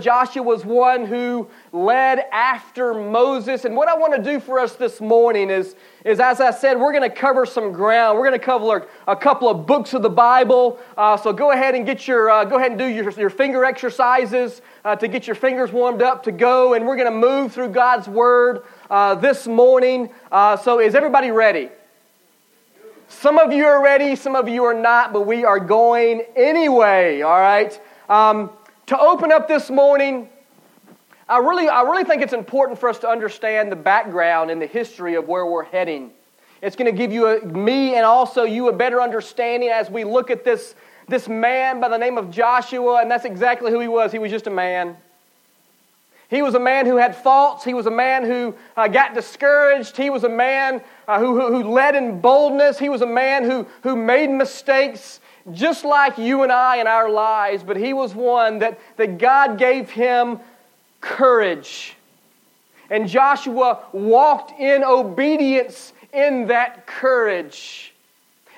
Joshua was one who led after Moses. And what I want to do for us this morning is, is as I said, we're going to cover some ground. We're going to cover a couple of books of the Bible. Uh, so go ahead and get your, uh, go ahead and do your, your finger exercises uh, to get your fingers warmed up to go. And we're going to move through God's Word uh, this morning. Uh, so is everybody ready? Some of you are ready, some of you are not, but we are going anyway, all right? Um, to open up this morning, I really, I really think it's important for us to understand the background and the history of where we're heading. It's going to give you, a, me and also you, a better understanding as we look at this, this man by the name of Joshua, and that's exactly who he was. He was just a man. He was a man who had faults. He was a man who uh, got discouraged. He was a man uh, who, who, who led in boldness. He was a man who, who made mistakes just like you and I in our lives, but he was one that, that God gave him courage. And Joshua walked in obedience in that courage.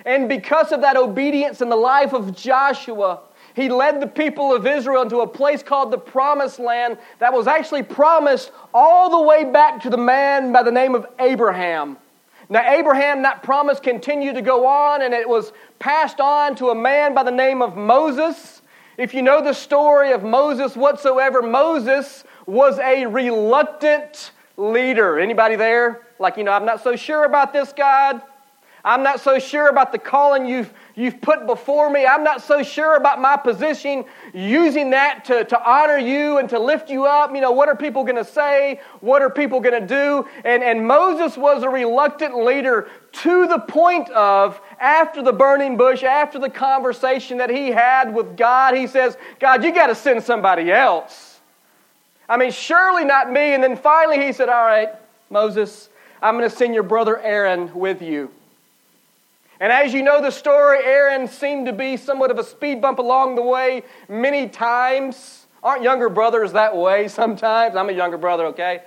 And because of that obedience in the life of Joshua, he led the people of Israel into a place called the Promised Land that was actually promised all the way back to the man by the name of Abraham. Now, Abraham, that promise continued to go on, and it was passed on to a man by the name of Moses. If you know the story of Moses whatsoever, Moses was a reluctant leader. Anybody there? Like, you know, I'm not so sure about this, God. I'm not so sure about the calling you've, you've put before me. I'm not so sure about my position, using that to, to honor you and to lift you up. You know, what are people going to say? What are people going to do? And, and Moses was a reluctant leader to the point of, after the burning bush, after the conversation that he had with God, he says, God, you got to send somebody else. I mean, surely not me. And then finally he said, All right, Moses, I'm going to send your brother Aaron with you. And as you know the story, Aaron seemed to be somewhat of a speed bump along the way many times. Aren't younger brothers that way sometimes? I'm a younger brother, okay?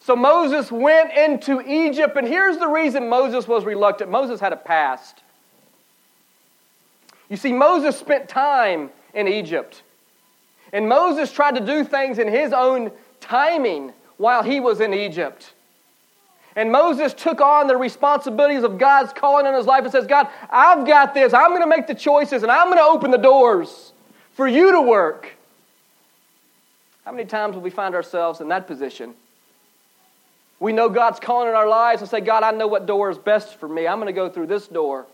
So Moses went into Egypt, and here's the reason Moses was reluctant Moses had a past. You see, Moses spent time in Egypt, and Moses tried to do things in his own timing while he was in Egypt. And Moses took on the responsibilities of God's calling in his life and says, God, I've got this. I'm going to make the choices and I'm going to open the doors for you to work. How many times will we find ourselves in that position? We know God's calling in our lives and say, God, I know what door is best for me. I'm going to go through this door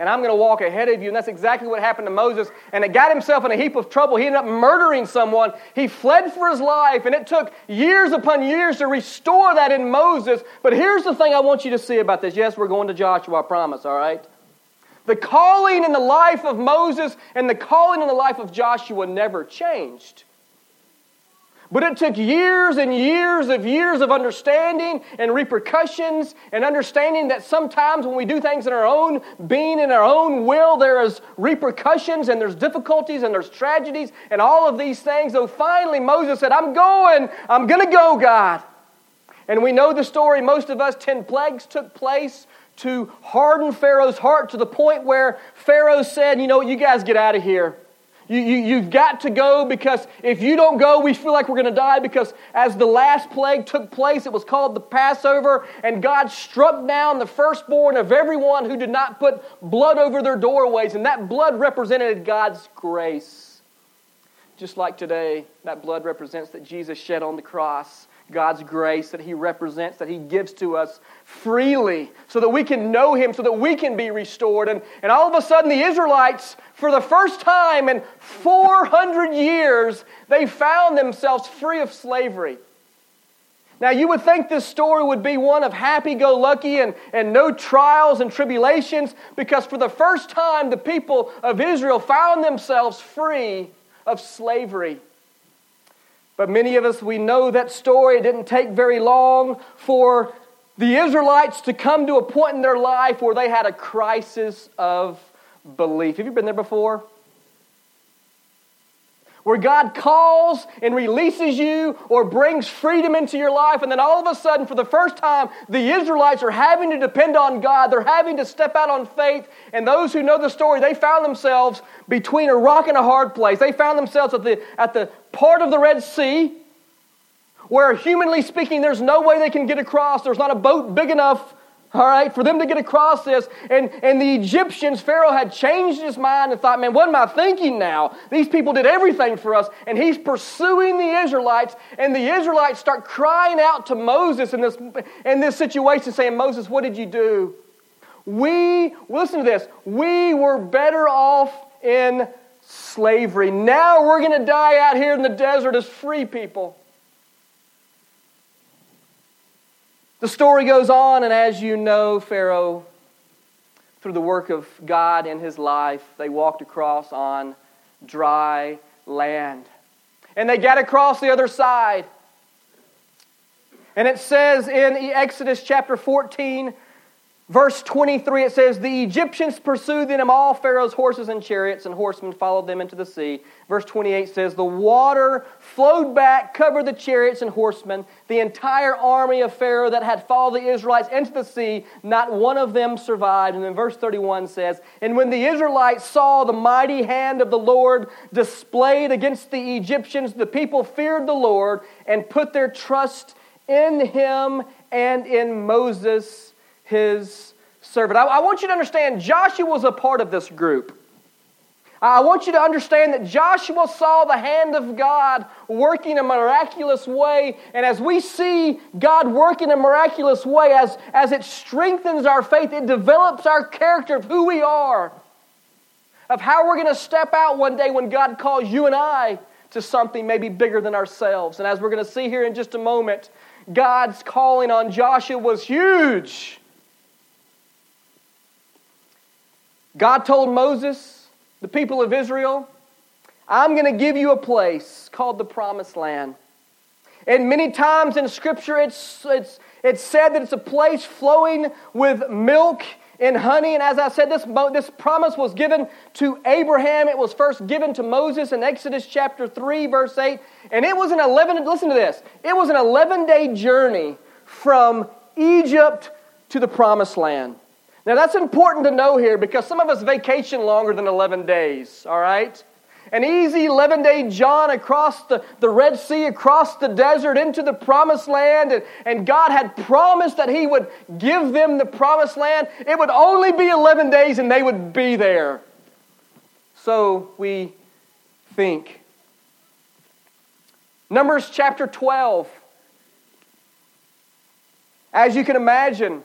and I'm going to walk ahead of you. And that's exactly what happened to Moses. And it got himself in a heap of trouble. He ended up murdering someone. He fled for his life, and it took years upon years to restore that in Moses. But here's the thing I want you to see about this. Yes, we're going to Joshua, I promise, all right? The calling in the life of Moses and the calling in the life of Joshua never changed. But it took years and years of years of understanding and repercussions and understanding that sometimes when we do things in our own being, in our own will, there is repercussions and there's difficulties and there's tragedies and all of these things. So finally, Moses said, I'm going. I'm going to go, God. And we know the story. Most of us, 10 plagues took place to harden Pharaoh's heart to the point where Pharaoh said, You know what, you guys get out of here. You, you, you've got to go because if you don't go, we feel like we're going to die. Because as the last plague took place, it was called the Passover, and God struck down the firstborn of everyone who did not put blood over their doorways. And that blood represented God's grace. Just like today, that blood represents that Jesus shed on the cross God's grace that He represents, that He gives to us freely, so that we can know Him, so that we can be restored. And, and all of a sudden, the Israelites, for the first time in 400 years, they found themselves free of slavery. Now, you would think this story would be one of happy go lucky and, and no trials and tribulations, because for the first time, the people of Israel found themselves free of slavery. But many of us, we know that story. It didn't take very long for the Israelites to come to a point in their life where they had a crisis of belief. Have you been there before? Where God calls and releases you or brings freedom into your life, and then all of a sudden, for the first time, the Israelites are having to depend on God. They're having to step out on faith. And those who know the story, they found themselves between a rock and a hard place. They found themselves at the, at the part of the Red Sea where, humanly speaking, there's no way they can get across. There's not a boat big enough all right, for them to get across this. And, and the Egyptians, Pharaoh had changed his mind and thought, man, what am I thinking now? These people did everything for us. And he's pursuing the Israelites, and the Israelites start crying out to Moses in this, in this situation, saying, Moses, what did you do? We, listen to this, we were better off in slavery. Now we're going to die out here in the desert as free people. The story goes on, and as you know, Pharaoh, through the work of God in his life, they walked across on dry land. And they got across the other side. And it says in Exodus chapter 14, Verse 23, it says, The Egyptians pursued them, all Pharaoh's horses and chariots, and horsemen followed them into the sea. Verse 28 says, The water flowed back, covered the chariots and horsemen. The entire army of Pharaoh that had followed the Israelites into the sea, not one of them survived. And then verse 31 says, And when the Israelites saw the mighty hand of the Lord displayed against the Egyptians, the people feared the Lord and put their trust in him and in Moses his servant. I, I want you to understand Joshua was a part of this group. I want you to understand that Joshua saw the hand of God working a miraculous way. And as we see God work in a miraculous way, as, as it strengthens our faith, it develops our character of who we are, of how we're going to step out one day when God calls you and I to something maybe bigger than ourselves. And as we're going to see here in just a moment, God's calling on Joshua was huge. God told Moses, the people of Israel, I'm going to give you a place called the Promised Land. And many times in Scripture, it's, it's, it's said that it's a place flowing with milk and honey. And as I said, this, this promise was given to Abraham. It was first given to Moses in Exodus chapter 3, verse 8. And it was an 11, listen to this, it was an 11 day journey from Egypt to the Promised Land. Now, that's important to know here because some of us vacation longer than 11 days, all right? An easy 11 day jaunt across the, the Red Sea, across the desert, into the promised land, and, and God had promised that He would give them the promised land. It would only be 11 days and they would be there. So we think. Numbers chapter 12. As you can imagine,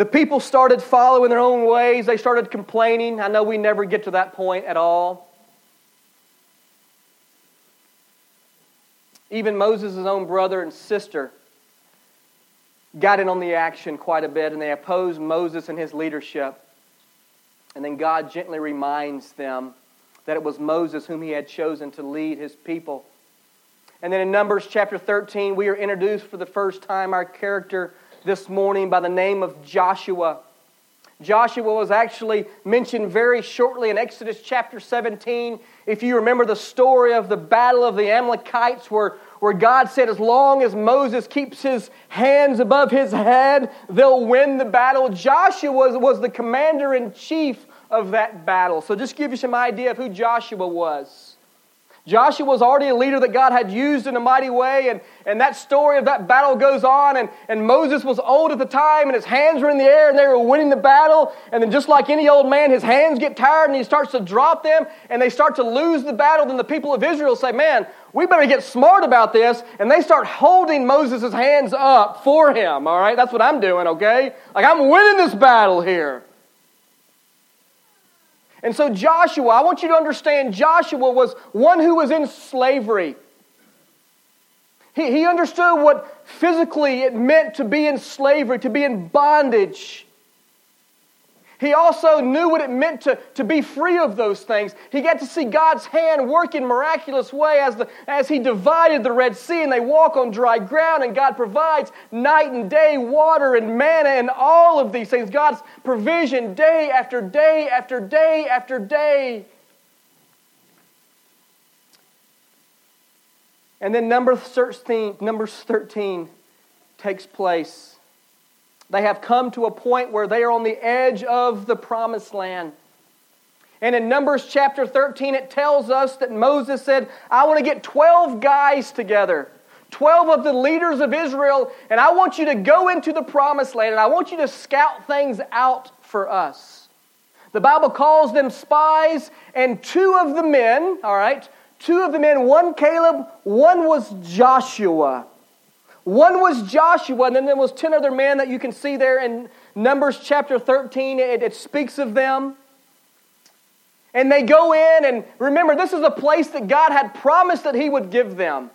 the people started following their own ways. They started complaining. I know we never get to that point at all. Even Moses' own brother and sister got in on the action quite a bit, and they opposed Moses and his leadership. And then God gently reminds them that it was Moses whom he had chosen to lead his people. And then in Numbers chapter 13, we are introduced for the first time our character this morning by the name of Joshua. Joshua was actually mentioned very shortly in Exodus chapter 17. If you remember the story of the battle of the Amalekites, where, where God said, As long as Moses keeps his hands above his head, they'll win the battle. Joshua was, was the commander in chief of that battle. So, just give you some idea of who Joshua was. Joshua was already a leader that God had used in a mighty way, and, and that story of that battle goes on. And, and Moses was old at the time, and his hands were in the air, and they were winning the battle. And then, just like any old man, his hands get tired, and he starts to drop them, and they start to lose the battle. Then the people of Israel say, Man, we better get smart about this. And they start holding Moses' hands up for him, all right? That's what I'm doing, okay? Like, I'm winning this battle here. And so, Joshua, I want you to understand Joshua was one who was in slavery. He, he understood what physically it meant to be in slavery, to be in bondage. He also knew what it meant to, to be free of those things. He got to see God's hand work in miraculous way as, the, as He divided the Red Sea and they walk on dry ground and God provides night and day water and manna and all of these things. God's provision day after day after day after day. And then number 13, Numbers 13 takes place they have come to a point where they are on the edge of the promised land. And in Numbers chapter 13, it tells us that Moses said, I want to get 12 guys together, 12 of the leaders of Israel, and I want you to go into the promised land and I want you to scout things out for us. The Bible calls them spies, and two of the men, all right, two of the men, one Caleb, one was Joshua. One was Joshua, and then there was 10 other men that you can see there in Numbers chapter 13. It, it speaks of them. And they go in, and remember, this is a place that God had promised that He would give them.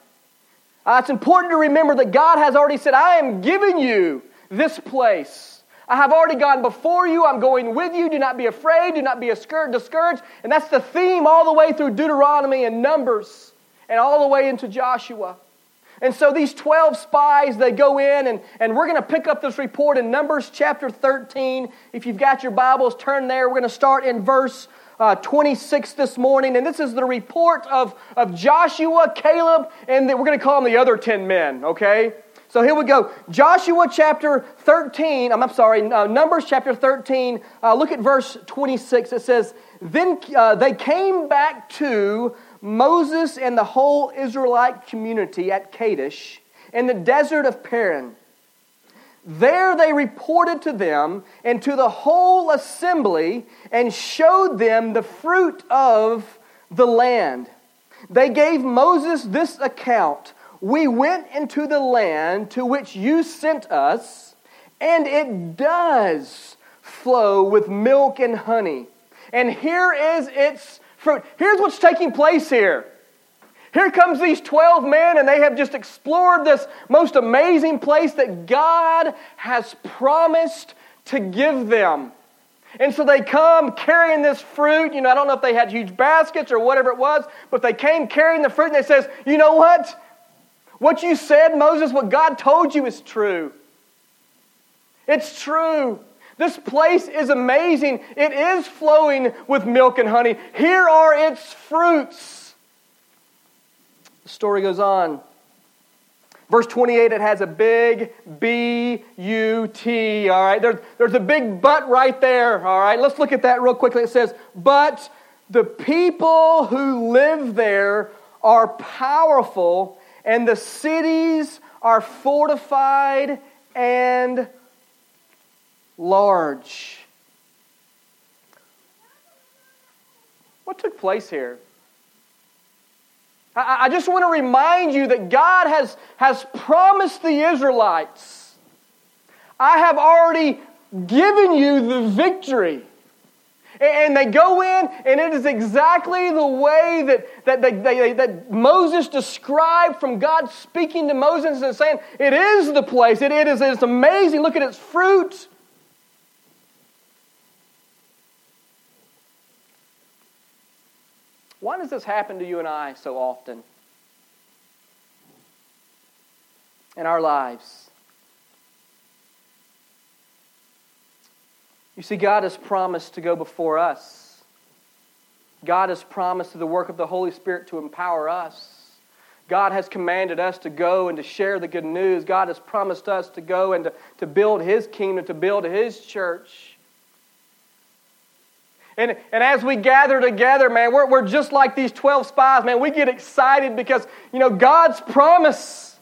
Uh, it's important to remember that God has already said, I am giving you this place. I have already gone before you. I'm going with you. Do not be afraid. Do not be discouraged. And that's the theme all the way through Deuteronomy and Numbers and all the way into Joshua. And so these 12 spies, they go in, and, and we're going to pick up this report in Numbers chapter 13. If you've got your Bibles, turn there. We're going to start in verse uh, 26 this morning, and this is the report of, of Joshua, Caleb, and we're going to call them the other 10 men, okay? So here we go. Joshua chapter 13, I'm, I'm sorry, uh, Numbers chapter 13, uh, look at verse 26. It says, Then uh, they came back to Moses and the whole Israelite community at Kadesh in the desert of Paran. There they reported to them and to the whole assembly and showed them the fruit of the land. They gave Moses this account We went into the land to which you sent us, and it does flow with milk and honey. And here is its fruit. Here's what's taking place here. Here comes these 12 men, and they have just explored this most amazing place that God has promised to give them. And so they come carrying this fruit. You know, I don't know if they had huge baskets or whatever it was, but they came carrying the fruit, and they says, You know what? What you said, Moses, what God told you is true. It's true. This place is amazing. It is flowing with milk and honey. Here are its fruits. The story goes on. Verse 28, it has a big B U T, all right? There's, there's a big but right there, all right? Let's look at that real quickly. It says, But the people who live there are powerful, and the cities are fortified and large. What took place here? I, just want to remind you that God has, has promised the Israelites, I have already given you the victory. And they go in, and it is exactly the way that, that, they, they, that Moses described from God speaking to Moses and saying, It is the place. It, it is it's amazing. Look at its fruit. Why does this happen to you and I so often in our lives? You see, God has promised to go before us. God has promised through the work of the Holy Spirit to empower us. God has commanded us to go and to share the good news. God has promised us to go and to, to build His kingdom, to build His church. And, and as we gather together, man, we're, we're just like these 12 spies, man. We get excited because, you know, God's promise.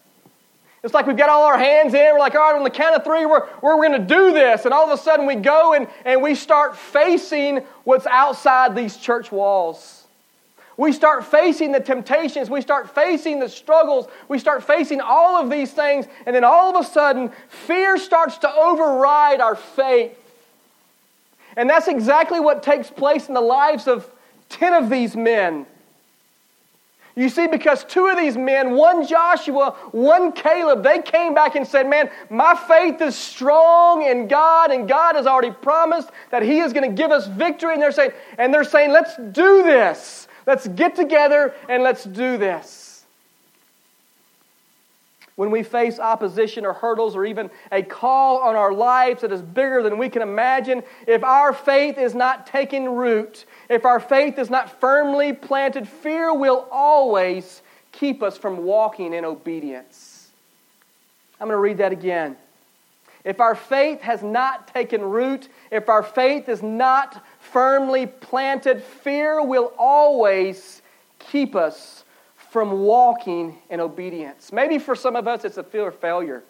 It's like we've got all our hands in. We're like, all right, on the count of three, we're, we're going to do this. And all of a sudden we go and, and we start facing what's outside these church walls. We start facing the temptations. We start facing the struggles. We start facing all of these things. And then all of a sudden, fear starts to override our faith. And that's exactly what takes place in the lives of 10 of these men. You see, because two of these men, one Joshua, one Caleb, they came back and said, Man, my faith is strong in God, and God has already promised that He is going to give us victory. And they're saying, and they're saying, Let's do this. Let's get together and let's do this when we face opposition or hurdles or even a call on our lives that is bigger than we can imagine, if our faith is not taking root, if our faith is not firmly planted, fear will always keep us from walking in obedience. I'm going to read that again. If our faith has not taken root, if our faith is not firmly planted, fear will always keep us from walking in obedience. Maybe for some of us, it's a fear of failure.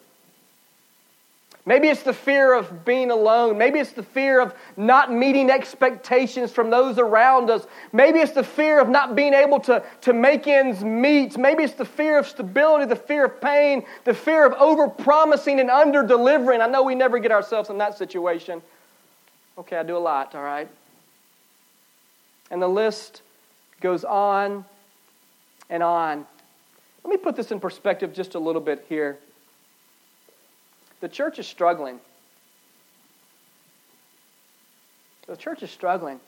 Maybe it's the fear of being alone. Maybe it's the fear of not meeting expectations from those around us. Maybe it's the fear of not being able to, to make ends meet. Maybe it's the fear of stability, the fear of pain, the fear of over-promising and under-delivering. I know we never get ourselves in that situation. Okay, I do a lot, all right? And the list goes on and on. Let me put this in perspective just a little bit here. The church is struggling. The church is struggling.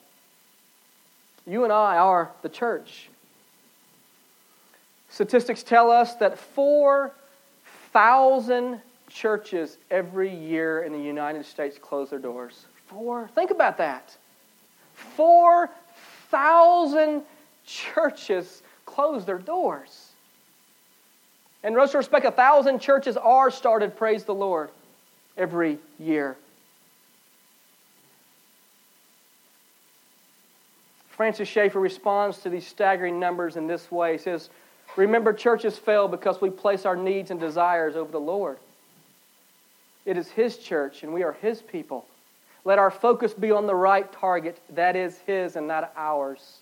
You and I are the church. Statistics tell us that 4,000 churches every year in the United States close their doors. Four. Think about that. 4,000 churches close their doors. In retrospect, a thousand churches are started, praise the Lord, every year. Francis Schaeffer responds to these staggering numbers in this way. He says, Remember, churches fail because we place our needs and desires over the Lord. It is His church, and we are His people. Let our focus be on the right target. That is His and not ours.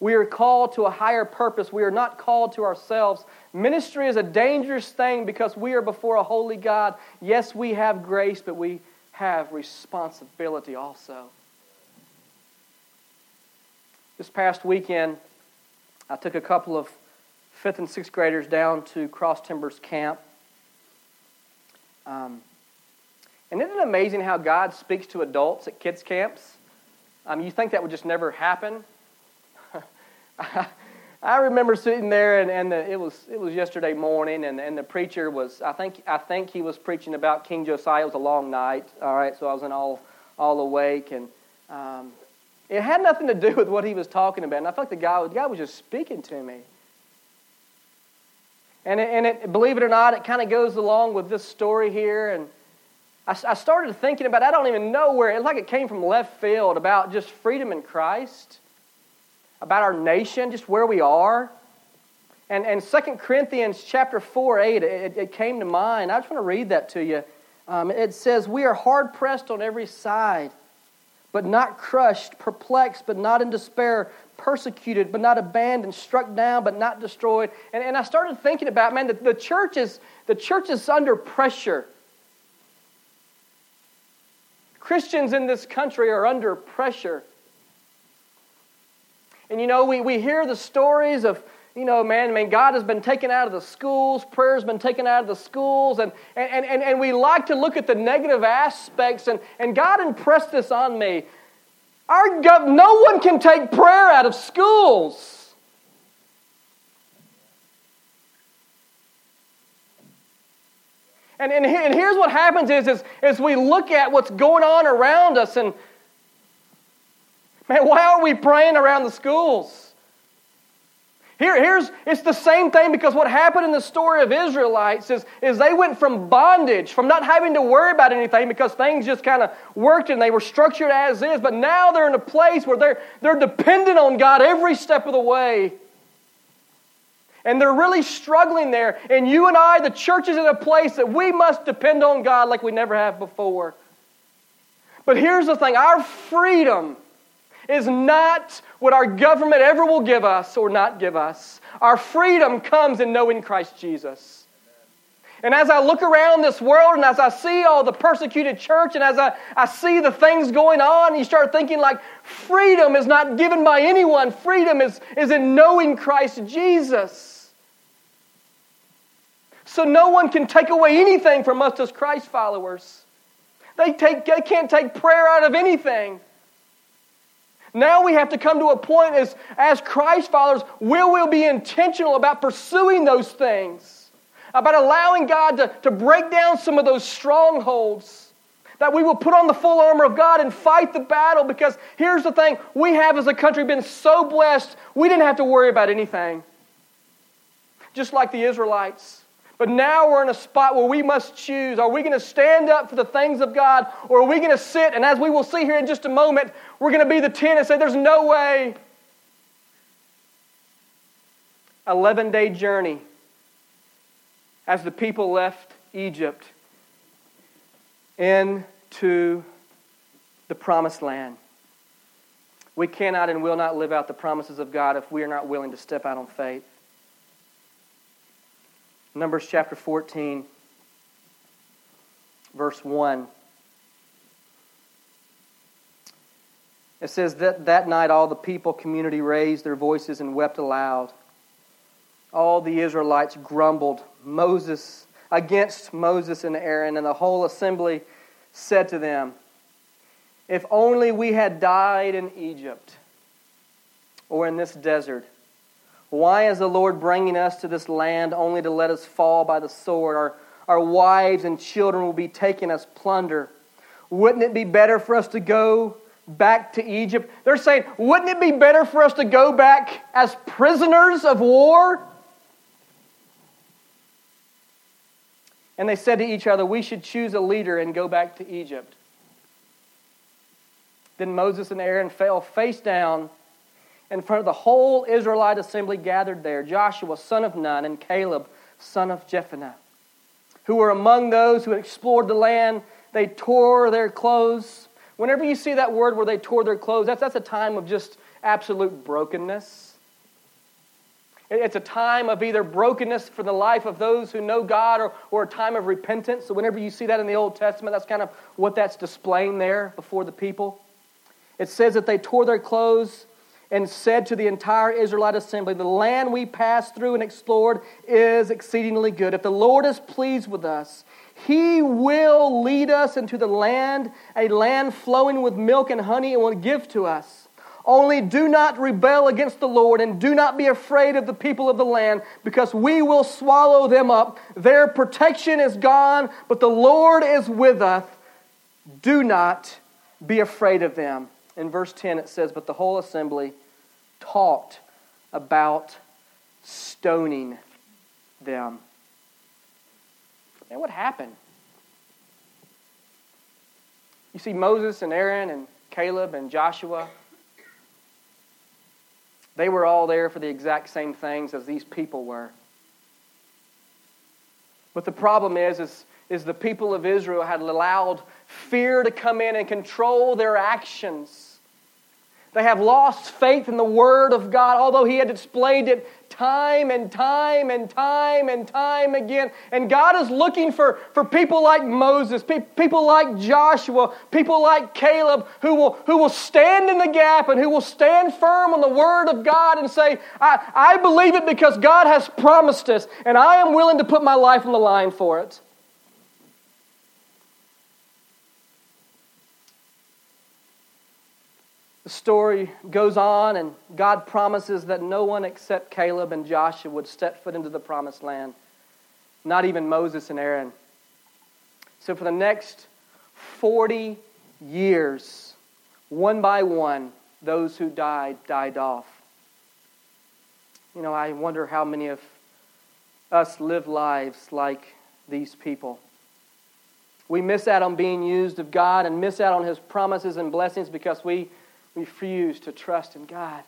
We are called to a higher purpose. We are not called to ourselves. Ministry is a dangerous thing because we are before a holy God. Yes, we have grace, but we have responsibility also. This past weekend, I took a couple of fifth and sixth graders down to Cross Timbers Camp. Um, and isn't it amazing how God speaks to adults at kids' camps? Um, you think that would just never happen? I remember sitting there, and, and the, it was it was yesterday morning, and, and the preacher was I think I think he was preaching about King Josiah. It was a long night, all right, so I was in all all awake, and um, it had nothing to do with what he was talking about. And I felt like the guy the guy was just speaking to me. And it, and it, believe it or not, it kind of goes along with this story here, and. I, I started thinking about, I don't even know where, it's like it came from left field about just freedom in Christ about our nation, just where we are. And, and 2 Corinthians chapter 4, 8, it, it came to mind. I just want to read that to you. Um, it says, We are hard pressed on every side, but not crushed, perplexed, but not in despair, persecuted, but not abandoned, struck down, but not destroyed. And, and I started thinking about, man, the, the, church is, the church is under pressure. Christians in this country are under pressure. And you know, we, we hear the stories of, you know, man, man, God has been taken out of the schools, prayer's been taken out of the schools, and, and, and, and we like to look at the negative aspects, and, and God impressed this on me. Our gov- no one can take prayer out of schools. And, and, and here's what happens is, is, is we look at what's going on around us and Man, why are we praying around the schools? Here, here's it's the same thing because what happened in the story of Israelites is, is they went from bondage, from not having to worry about anything because things just kind of worked and they were structured as is, but now they're in a place where they're, they're dependent on God every step of the way. And they're really struggling there. And you and I, the church is in a place that we must depend on God like we never have before. But here's the thing our freedom is not what our government ever will give us or not give us. Our freedom comes in knowing Christ Jesus. And as I look around this world and as I see all the persecuted church and as I, I see the things going on, you start thinking like freedom is not given by anyone. Freedom is, is in knowing Christ Jesus. So no one can take away anything from us as Christ followers. They, take, they can't take prayer out of anything. Now we have to come to a point as, as Christ followers where we'll be intentional about pursuing those things, about allowing God to, to break down some of those strongholds, that we will put on the full armor of God and fight the battle because here's the thing we have as a country been so blessed, we didn't have to worry about anything. just like the Israelites. But now we're in a spot where we must choose. Are we going to stand up for the things of God, or are we going to sit, and as we will see here in just a moment, we're going to be the 10 and say, There's no way. 11 day journey as the people left Egypt into the promised land. We cannot and will not live out the promises of God if we are not willing to step out on faith. Numbers chapter 14, verse 1. It says that that night all the people community raised their voices and wept aloud. All the Israelites grumbled Moses against Moses and Aaron, and the whole assembly said to them, If only we had died in Egypt or in this desert why is the Lord bringing us to this land only to let us fall by the sword? Our, our wives and children will be taken as plunder. Wouldn't it be better for us to go back to Egypt? They're saying, wouldn't it be better for us to go back as prisoners of war? And they said to each other, We should choose a leader and go back to Egypt. Then Moses and Aaron fell face down in front of the whole Israelite assembly gathered there Joshua, son of Nun, and Caleb, son of Jephunneh, who were among those who had explored the land. They tore their clothes. Whenever you see that word where they tore their clothes, that's, that's a time of just absolute brokenness. It's a time of either brokenness for the life of those who know God or, or a time of repentance. So, whenever you see that in the Old Testament, that's kind of what that's displaying there before the people. It says that they tore their clothes and said to the entire Israelite assembly, The land we passed through and explored is exceedingly good. If the Lord is pleased with us, he will lead us into the land, a land flowing with milk and honey, and will give to us. Only do not rebel against the Lord, and do not be afraid of the people of the land, because we will swallow them up. Their protection is gone, but the Lord is with us. Do not be afraid of them in verse 10 it says, But the whole assembly talked about stoning them. And what happened? You see, Moses and Aaron and Caleb and Joshua, they were all there for the exact same things as these people were. But the problem is, is, is the people of Israel had allowed fear to come in and control their actions. They have lost faith in the Word of God, although He had displayed it time and time and time and time again. And God is looking for, for people like Moses, pe- people like Joshua, people like Caleb, who will, who will stand in the gap and who will stand firm on the Word of God and say, I, I believe it because God has promised us, and I am willing to put my life on the line for it. The story goes on, and God promises that no one except Caleb and Joshua would step foot into the promised land, not even Moses and Aaron. So, for the next 40 years, one by one, those who died died off. You know, I wonder how many of us live lives like these people. We miss out on being used of God and miss out on His promises and blessings because we refuse to trust in God.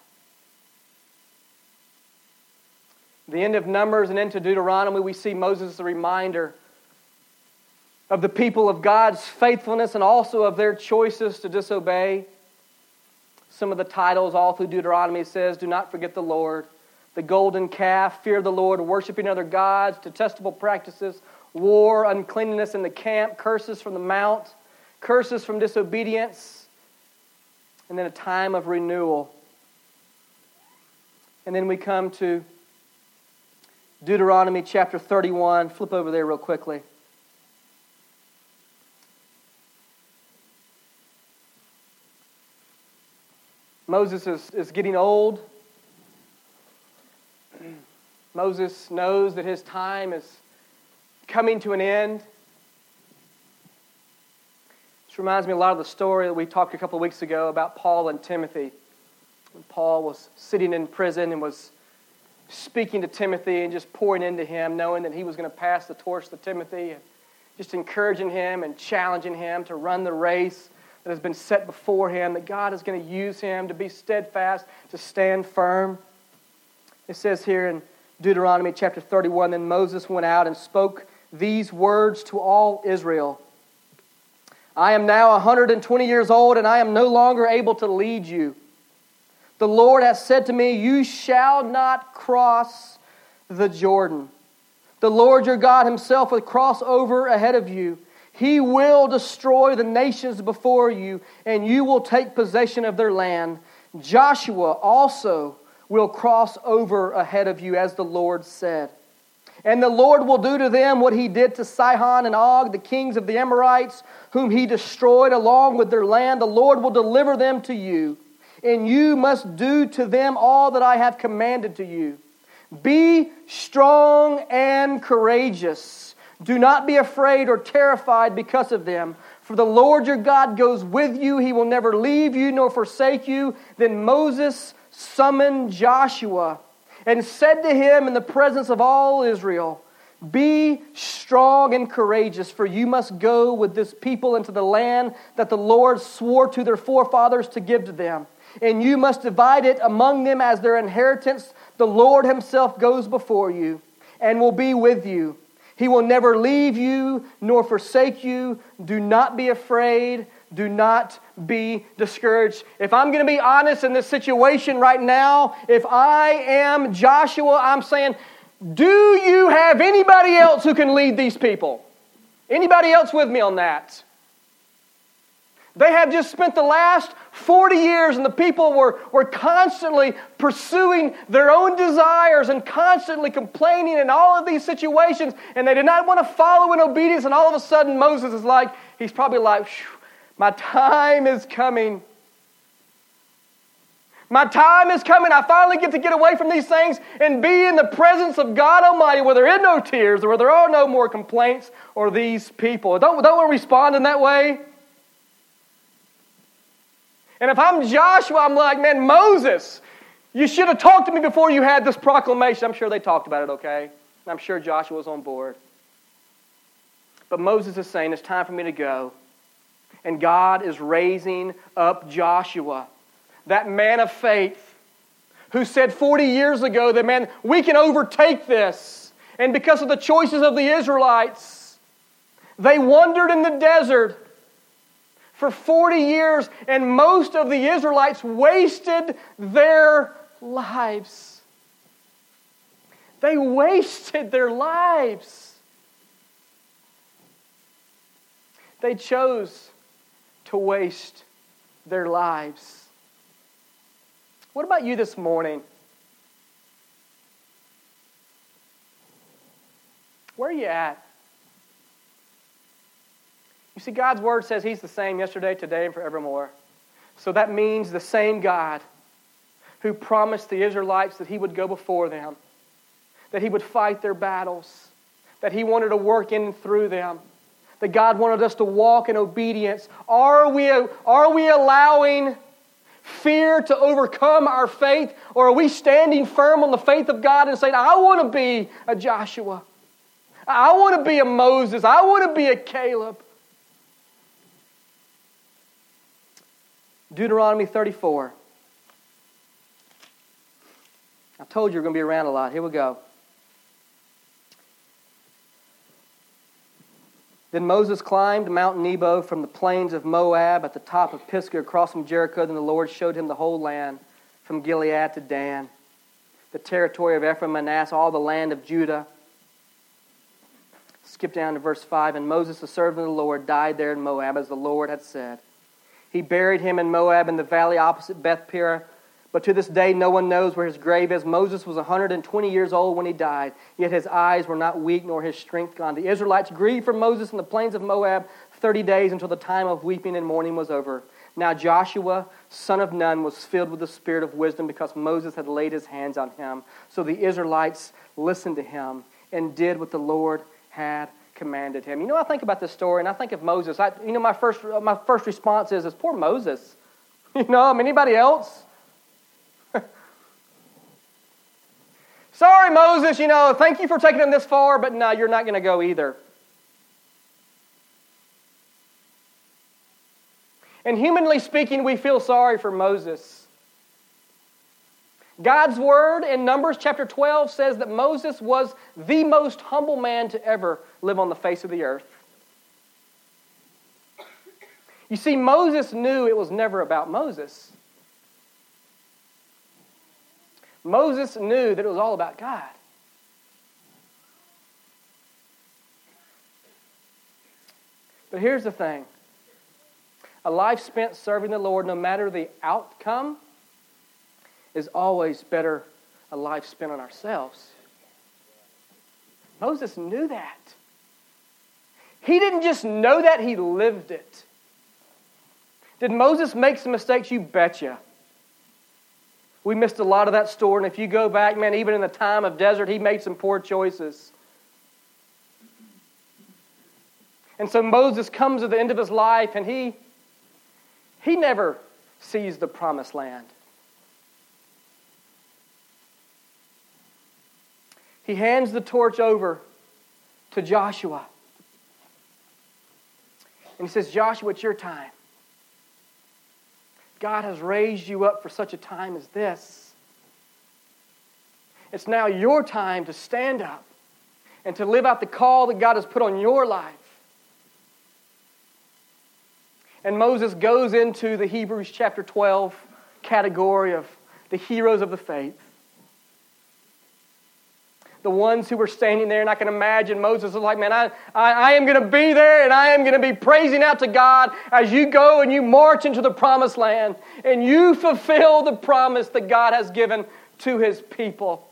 The end of Numbers and into Deuteronomy, we see Moses as a reminder of the people of God's faithfulness and also of their choices to disobey. Some of the titles all through Deuteronomy says, Do not forget the Lord, the golden calf, fear the Lord, worshiping other gods, detestable practices, war, uncleanness in the camp, curses from the mount, curses from disobedience and then a time of renewal. And then we come to Deuteronomy chapter 31. Flip over there real quickly. Moses is, is getting old. Moses knows that his time is coming to an end. This reminds me a lot of the story that we talked a couple of weeks ago about Paul and Timothy. When Paul was sitting in prison and was speaking to Timothy and just pouring into him, knowing that he was going to pass the torch to Timothy, and just encouraging him and challenging him to run the race that has been set before him, that God is going to use him to be steadfast, to stand firm. It says here in Deuteronomy chapter 31 Then Moses went out and spoke these words to all Israel I am now 120 years old, and I am no longer able to lead you. The Lord has said to me, You shall not cross the Jordan. The Lord your God himself will cross over ahead of you. He will destroy the nations before you, and you will take possession of their land. Joshua also will cross over ahead of you, as the Lord said. And the Lord will do to them what he did to Sihon and Og, the kings of the Amorites, whom he destroyed along with their land. The Lord will deliver them to you, and you must do to them all that I have commanded to you. Be strong and courageous. Do not be afraid or terrified because of them. For the Lord your God goes with you. He will never leave you nor forsake you. Then Moses summoned Joshua and said to him in the presence of all Israel, Be strong and courageous, for you must go with this people into the land that the Lord swore to their forefathers to give to them. And you must divide it among them as their inheritance. The Lord Himself goes before you and will be with you. He will never leave you nor forsake you. Do not be afraid. Do not be discouraged. If I'm going to be honest in this situation right now, if I am Joshua, I'm saying, do you have anybody else who can lead these people? Anybody else with me on that? They have just spent the last 40 years, and the people were, were constantly pursuing their own desires and constantly complaining in all of these situations, and they did not want to follow in obedience. And all of a sudden, Moses is like, he's probably like, my time is coming. My time is coming. I finally get to get away from these things and be in the presence of God Almighty where there is no tears, where there are no more complaints or these people. Don't, don't we respond in that way? And if I'm Joshua, I'm like, man, Moses, you should have talked to me before you had this proclamation. I'm sure they talked about it, okay? I'm sure Joshua was on board. But Moses is saying, it's time for me to go. And God is raising up Joshua, that man of faith, who said 40 years ago that, man, we can overtake this. And because of the choices of the Israelites, they wandered in the desert for 40 years, and most of the Israelites wasted their lives. They wasted their lives. They chose to waste their lives. What about you this morning? Where are you at? You see, God's word says He's the same yesterday, today, and forevermore. So that means the same God who promised the Israelites that He would go before them, that He would fight their battles, that He wanted to work in and through them that God wanted us to walk in obedience? Are we, are we allowing fear to overcome our faith? Or are we standing firm on the faith of God and saying, I want to be a Joshua? I want to be a Moses. I want to be a Caleb. Deuteronomy 34. I told you we're going to be around a lot. Here we go. Then Moses climbed Mount Nebo from the plains of Moab at the top of Pisgah across from Jericho. Then the Lord showed him the whole land from Gilead to Dan, the territory of Ephraim, and Manasseh, all the land of Judah. Skip down to verse 5. And Moses, the servant of the Lord, died there in Moab, as the Lord had said. He buried him in Moab in the valley opposite Beth Peor but to this day, no one knows where his grave is. Moses was 120 years old when he died, yet his eyes were not weak nor his strength gone. The Israelites grieved for Moses in the plains of Moab 30 days until the time of weeping and mourning was over. Now Joshua, son of Nun, was filled with the spirit of wisdom because Moses had laid his hands on him. So the Israelites listened to him and did what the Lord had commanded him. You know, I think about this story and I think of Moses. I, you know, my first, my first response is, is poor Moses. You know, I mean, anybody else? Sorry, Moses, you know, thank you for taking them this far, but no, you're not going to go either. And humanly speaking, we feel sorry for Moses. God's word in Numbers chapter 12 says that Moses was the most humble man to ever live on the face of the earth. You see, Moses knew it was never about Moses. Moses knew that it was all about God. But here's the thing a life spent serving the Lord, no matter the outcome, is always better a life spent on ourselves. Moses knew that. He didn't just know that, he lived it. Did Moses make some mistakes? You betcha. We missed a lot of that story, and if you go back, man, even in the time of desert, he made some poor choices. And so Moses comes to the end of his life, and he he never sees the promised land. He hands the torch over to Joshua. And he says, Joshua, it's your time. God has raised you up for such a time as this. It's now your time to stand up and to live out the call that God has put on your life. And Moses goes into the Hebrews chapter 12 category of the heroes of the faith. The ones who were standing there, and I can imagine Moses was like, Man, I, I, I am going to be there and I am going to be praising out to God as you go and you march into the promised land and you fulfill the promise that God has given to his people.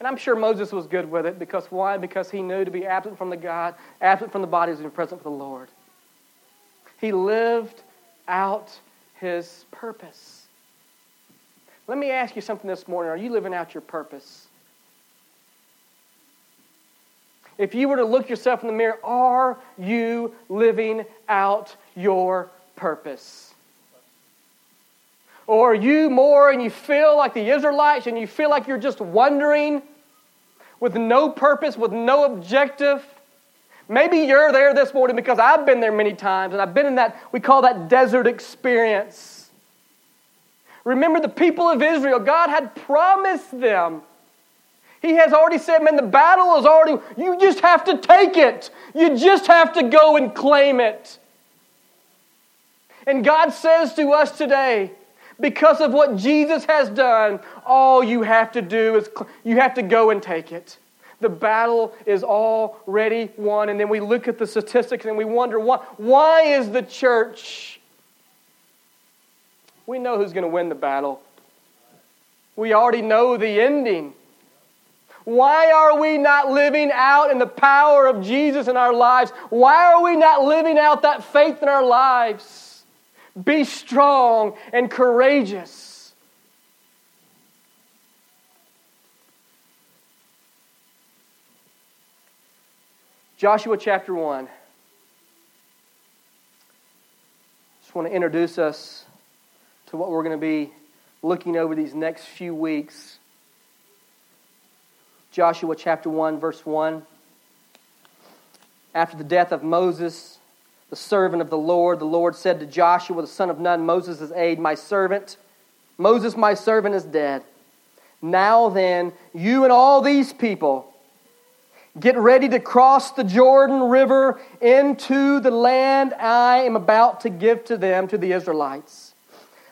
And I'm sure Moses was good with it because why? Because he knew to be absent from the God, absent from the body is to be present for the Lord. He lived out his purpose. Let me ask you something this morning. Are you living out your purpose? If you were to look yourself in the mirror, are you living out your purpose? Or are you more and you feel like the Israelites and you feel like you're just wandering with no purpose, with no objective. Maybe you're there this morning because I've been there many times and I've been in that, we call that desert experience. Remember the people of Israel, God had promised them. He has already said, man, the battle is already, you just have to take it. You just have to go and claim it. And God says to us today, because of what Jesus has done, all you have to do is you have to go and take it. The battle is already won. And then we look at the statistics and we wonder why, why is the church? We know who's going to win the battle. We already know the ending. Why are we not living out in the power of Jesus in our lives? Why are we not living out that faith in our lives? Be strong and courageous. Joshua chapter 1. Just want to introduce us to what we're going to be looking over these next few weeks. Joshua chapter 1, verse 1. After the death of Moses, the servant of the Lord. The Lord said to Joshua, the son of Nun, Moses' aide, My servant, Moses, my servant, is dead. Now then, you and all these people, get ready to cross the Jordan River into the land I am about to give to them, to the Israelites.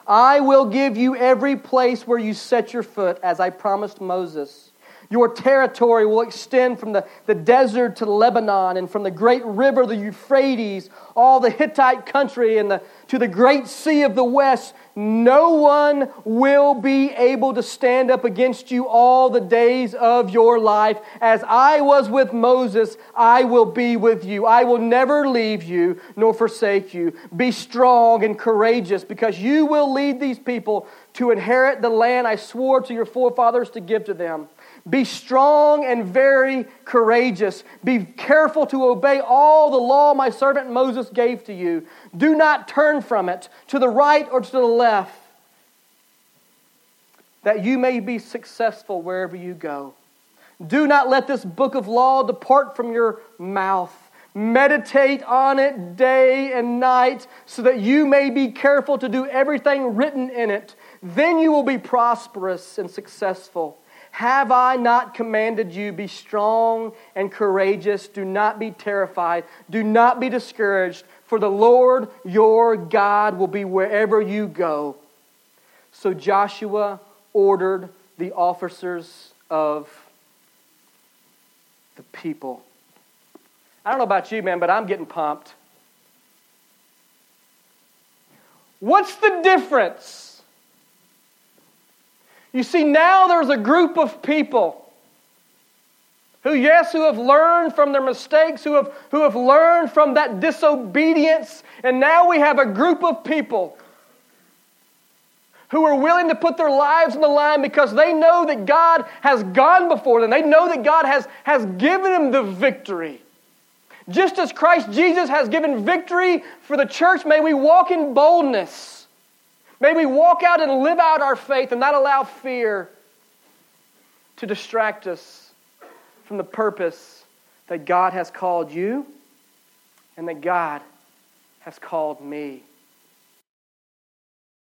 I will give you every place where you set your foot, as I promised Moses. Your territory will extend from the, the desert to Lebanon and from the great river, the Euphrates, all the Hittite country and the, to the great sea of the west. No one will be able to stand up against you all the days of your life. As I was with Moses, I will be with you. I will never leave you nor forsake you. Be strong and courageous because you will lead these people to inherit the land I swore to your forefathers to give to them. Be strong and very courageous. Be careful to obey all the law my servant Moses gave to you. Do not turn from it to the right or to the left, that you may be successful wherever you go. Do not let this book of law depart from your mouth. Meditate on it day and night so that you may be careful to do everything written in it. Then you will be prosperous and successful. Have I not commanded you, be strong and courageous? Do not be terrified. Do not be discouraged, for the Lord your God will be wherever you go. So Joshua ordered the officers of the people. I don't know about you, man, but I'm getting pumped. What's the difference? You see, now there's a group of people who, yes, who have learned from their mistakes, who have, who have learned from that disobedience, and now we have a group of people who are willing to put their lives on the line because they know that God has gone before them. They know that God has, has given them the victory. Just as Christ Jesus has given victory for the church, may we walk in boldness. May we walk out and live out our faith and not allow fear to distract us from the purpose that God has called you and that God has called me.